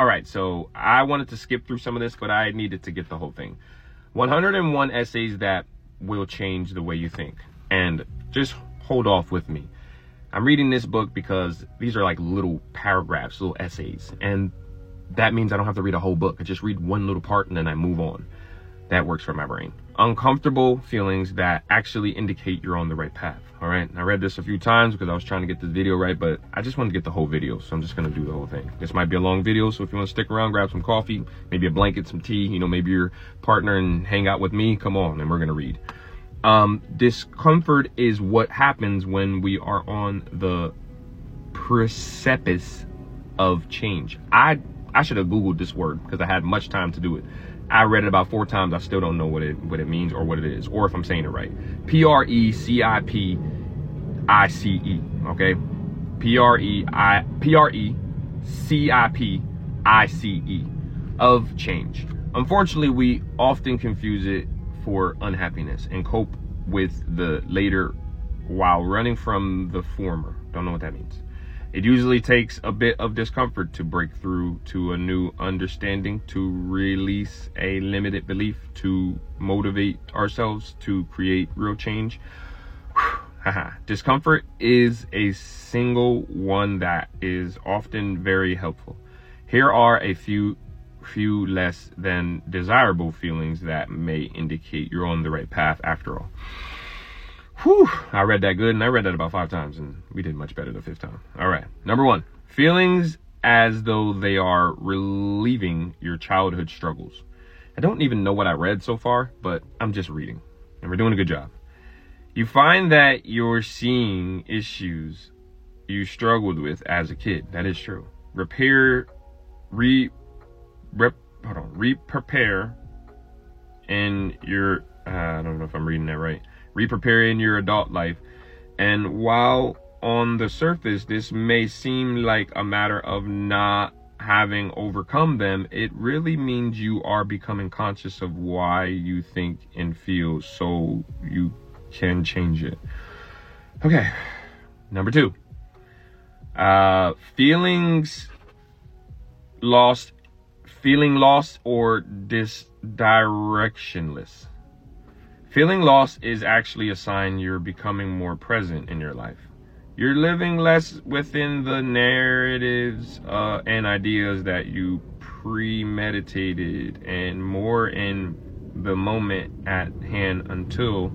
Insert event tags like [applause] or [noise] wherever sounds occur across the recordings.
All right, so I wanted to skip through some of this, but I needed to get the whole thing. 101 essays that will change the way you think. And just hold off with me. I'm reading this book because these are like little paragraphs, little essays. And that means I don't have to read a whole book. I just read one little part and then I move on. That works for my brain. Uncomfortable feelings that actually indicate you're on the right path. All right. I read this a few times because I was trying to get this video right, but I just want to get the whole video. So I'm just going to do the whole thing. This might be a long video. So if you want to stick around, grab some coffee, maybe a blanket, some tea, you know, maybe your partner and hang out with me. Come on. And we're going to read. Um, discomfort is what happens when we are on the precipice of change. I I should have googled this word because I had much time to do it. I read it about four times. I still don't know what it what it means or what it is, or if I'm saying it right. P R E C I P I C E. Okay, P R E I P R E C I P I C E of change. Unfortunately, we often confuse it for unhappiness and cope with the later while running from the former. Don't know what that means. It usually takes a bit of discomfort to break through to a new understanding, to release a limited belief, to motivate ourselves to create real change. [sighs] discomfort is a single one that is often very helpful. Here are a few few less than desirable feelings that may indicate you're on the right path after all. Whew, I read that good and I read that about five times and we did much better the fifth time. All right. Number one, feelings as though they are relieving your childhood struggles. I don't even know what I read so far, but I'm just reading and we're doing a good job. You find that you're seeing issues you struggled with as a kid. That is true. Repair, re, rep, hold on, re-prepare in your, uh, I don't know if I'm reading that right re-preparing your adult life. And while on the surface this may seem like a matter of not having overcome them, it really means you are becoming conscious of why you think and feel so you can change it. Okay, number two. Uh, feelings lost, feeling lost or disdirectionless. Feeling lost is actually a sign you're becoming more present in your life. You're living less within the narratives uh, and ideas that you premeditated and more in the moment at hand until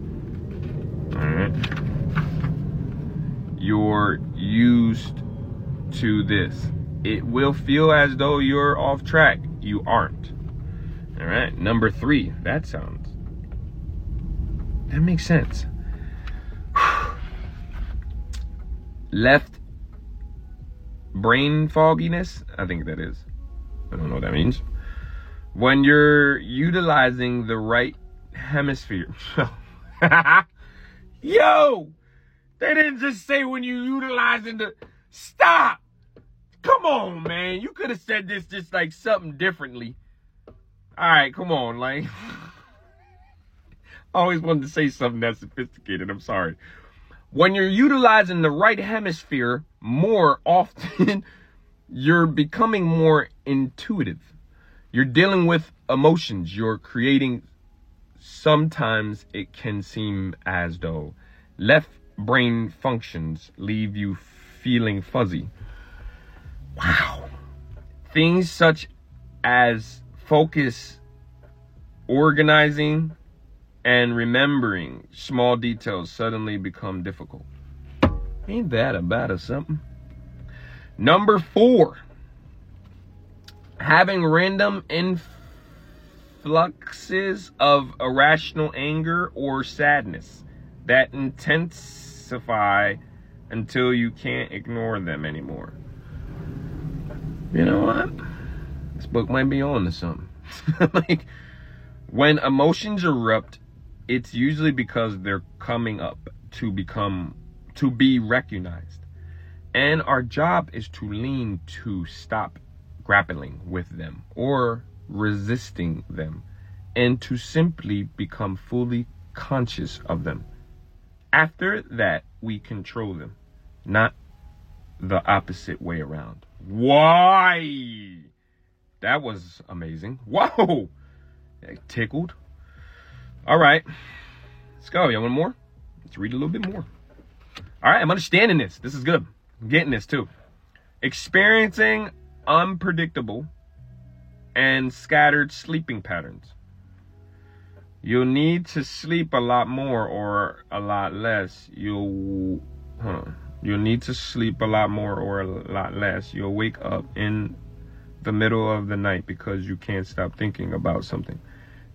you're used to this. It will feel as though you're off track. You aren't. All right. Number three. That sounds that makes sense. [sighs] Left brain fogginess, I think that is. I don't know what that means. When you're utilizing the right hemisphere. [laughs] Yo! They didn't just say when you're utilizing the. Stop! Come on, man. You could have said this just like something differently. All right, come on, like. [laughs] Always wanted to say something that's sophisticated. I'm sorry. When you're utilizing the right hemisphere more often, [laughs] you're becoming more intuitive. You're dealing with emotions. You're creating. Sometimes it can seem as though left brain functions leave you feeling fuzzy. Wow. Things such as focus, organizing, and remembering small details suddenly become difficult. Ain't that about a something? Number four, having random influxes of irrational anger or sadness that intensify until you can't ignore them anymore. You know what? This book might be on to something. [laughs] like, when emotions erupt it's usually because they're coming up to become to be recognized and our job is to lean to stop grappling with them or resisting them and to simply become fully conscious of them after that we control them not the opposite way around why That was amazing. Whoa! It tickled. All right. Let's go. Y'all want more? Let's read a little bit more. All right, I'm understanding this. This is good. I'm getting this too. Experiencing unpredictable and scattered sleeping patterns. You'll need to sleep a lot more or a lot less. You'll huh, you'll need to sleep a lot more or a lot less. You'll wake up in the middle of the night because you can't stop thinking about something.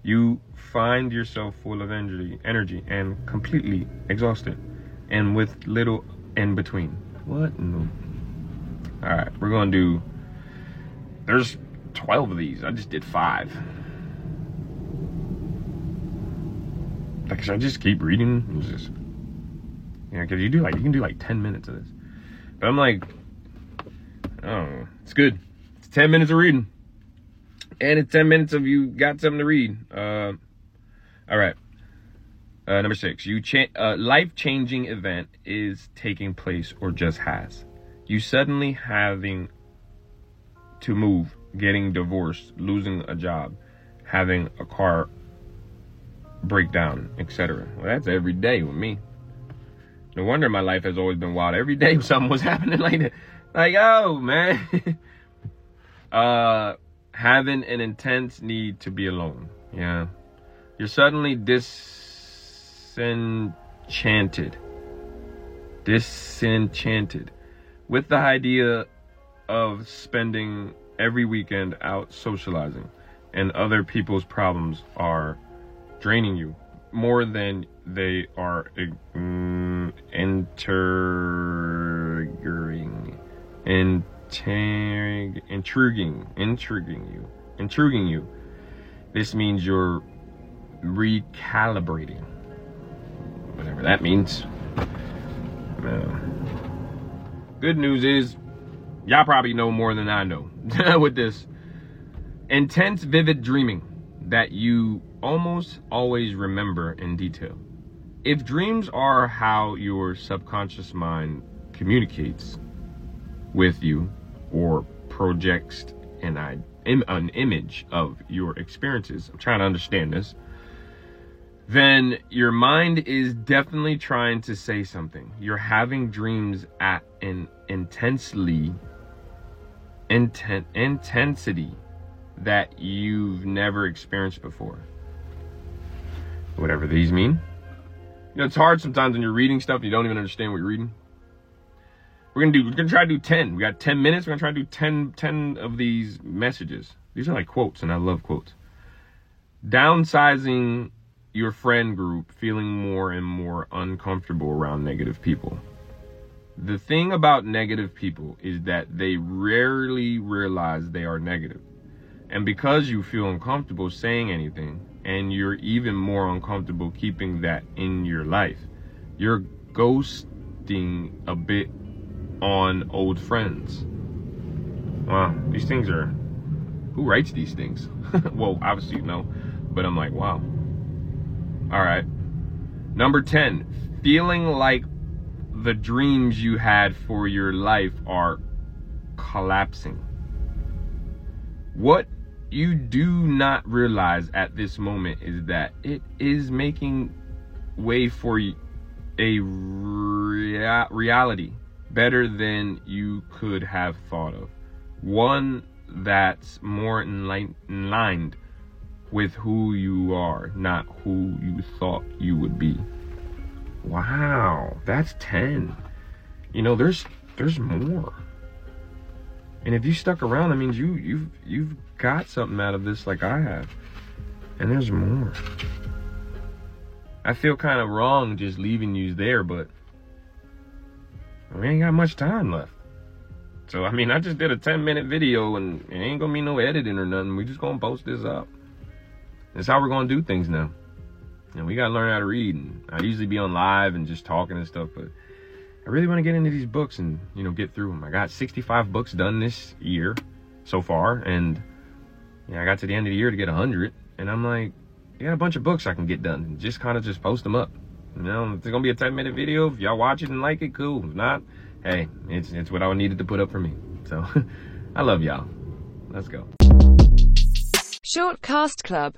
You find yourself full of energy, energy and completely exhausted and with little in between. What? Mm-hmm. No. All right, we're going to do there's 12 of these. I just did 5. Like, should I just keep reading? Just, yeah, because you do like, you can do like 10 minutes of this. But I'm like, oh, it's good. It's 10 minutes of reading. And it's 10 minutes of you got something to read. Uh, all right. Uh, number six, you cha- uh, life-changing event is taking place or just has. You suddenly having to move, getting divorced, losing a job, having a car breakdown, etc. Well, that's every day with me. No wonder my life has always been wild. Every day [laughs] something was happening like that. Like, oh man. [laughs] uh having an intense need to be alone. Yeah. You're suddenly disenchanted. Disenchanted with the idea of spending every weekend out socializing and other people's problems are draining you more than they are mm, intriguing, intrig, intriguing, intriguing you, intriguing you. This means you're recalibrating, whatever that means. Uh, good news is y'all probably know more than I know [laughs] with this intense, vivid dreaming that you almost always remember in detail. If dreams are how your subconscious mind communicates with you or projects an, an image of your experiences, I'm trying to understand this, then your mind is definitely trying to say something. You're having dreams at an intensely intent intensity that you've never experienced before. Whatever these mean. You know, it's hard sometimes when you're reading stuff and you don't even understand what you're reading. We're gonna do we're gonna try to do 10. We got 10 minutes, we're gonna try to do 10 10 of these messages. These are like quotes, and I love quotes. Downsizing your friend group feeling more and more uncomfortable around negative people. The thing about negative people is that they rarely realize they are negative. And because you feel uncomfortable saying anything, and you're even more uncomfortable keeping that in your life, you're ghosting a bit on old friends. Wow, these things are. Who writes these things? [laughs] well, obviously, you know, but I'm like, wow. All right. Number 10, feeling like the dreams you had for your life are collapsing. What you do not realize at this moment is that it is making way for a rea- reality better than you could have thought of. One that's more in line, with who you are, not who you thought you would be. Wow, that's 10. You know, there's there's more. And if you stuck around, that means you you've you've got something out of this like I have. And there's more. I feel kind of wrong just leaving you there, but we ain't got much time left. So I mean, I just did a 10 minute video and it ain't gonna be no editing or nothing. We just gonna post this up. That's how we're gonna do things now. And we gotta learn how to read. And I usually be on live and just talking and stuff, but I really want to get into these books and you know get through them. I got 65 books done this year so far, and yeah, I got to the end of the year to get 100, and I'm like, I got a bunch of books I can get done and just kind of just post them up. You know, it's gonna be a 10 minute video. If y'all watch it and like it, cool. If not, hey, it's it's what I needed to put up for me. So [laughs] I love y'all. Let's go. Shortcast Club